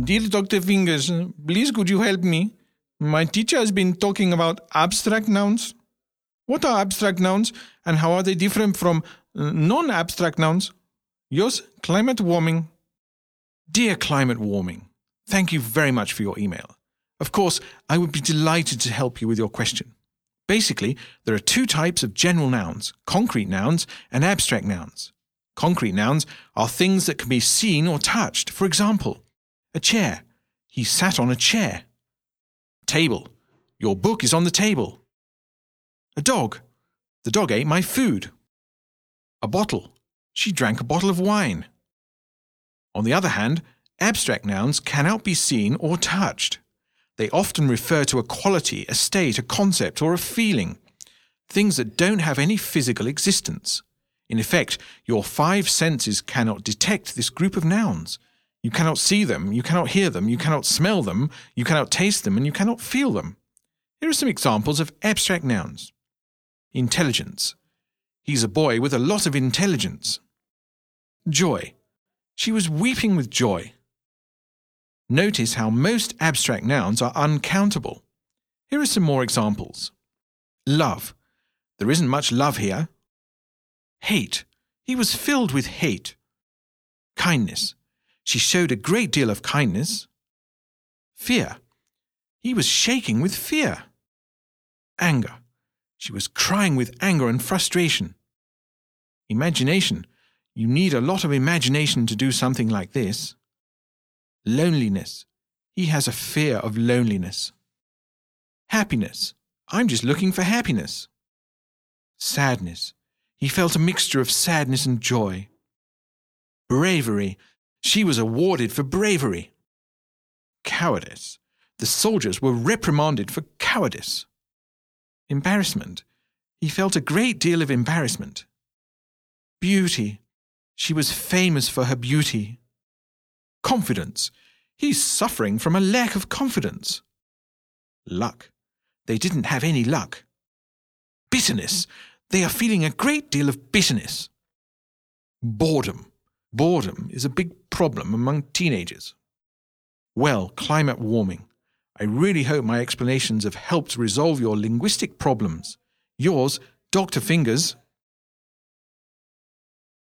Dear Dr. Fingers, please could you help me? My teacher has been talking about abstract nouns. What are abstract nouns and how are they different from uh, non abstract nouns? Yours, climate warming. Dear climate warming, thank you very much for your email. Of course, I would be delighted to help you with your question. Basically, there are two types of general nouns concrete nouns and abstract nouns. Concrete nouns are things that can be seen or touched. For example, a chair. He sat on a chair. Table. Your book is on the table. A dog. The dog ate my food. A bottle. She drank a bottle of wine. On the other hand, abstract nouns cannot be seen or touched. They often refer to a quality, a state, a concept, or a feeling, things that don't have any physical existence. In effect, your five senses cannot detect this group of nouns. You cannot see them, you cannot hear them, you cannot smell them, you cannot taste them, and you cannot feel them. Here are some examples of abstract nouns intelligence. He's a boy with a lot of intelligence. Joy. She was weeping with joy. Notice how most abstract nouns are uncountable. Here are some more examples. Love. There isn't much love here. Hate. He was filled with hate. Kindness. She showed a great deal of kindness. Fear. He was shaking with fear. Anger. She was crying with anger and frustration. Imagination. You need a lot of imagination to do something like this. Loneliness. He has a fear of loneliness. Happiness. I'm just looking for happiness. Sadness. He felt a mixture of sadness and joy. Bravery. She was awarded for bravery. Cowardice. The soldiers were reprimanded for cowardice. Embarrassment. He felt a great deal of embarrassment. Beauty. She was famous for her beauty. Confidence. He's suffering from a lack of confidence. Luck. They didn't have any luck. Bitterness. They are feeling a great deal of bitterness. Boredom. Boredom is a big problem among teenagers. Well, climate warming. I really hope my explanations have helped resolve your linguistic problems. Yours, Dr. Fingers,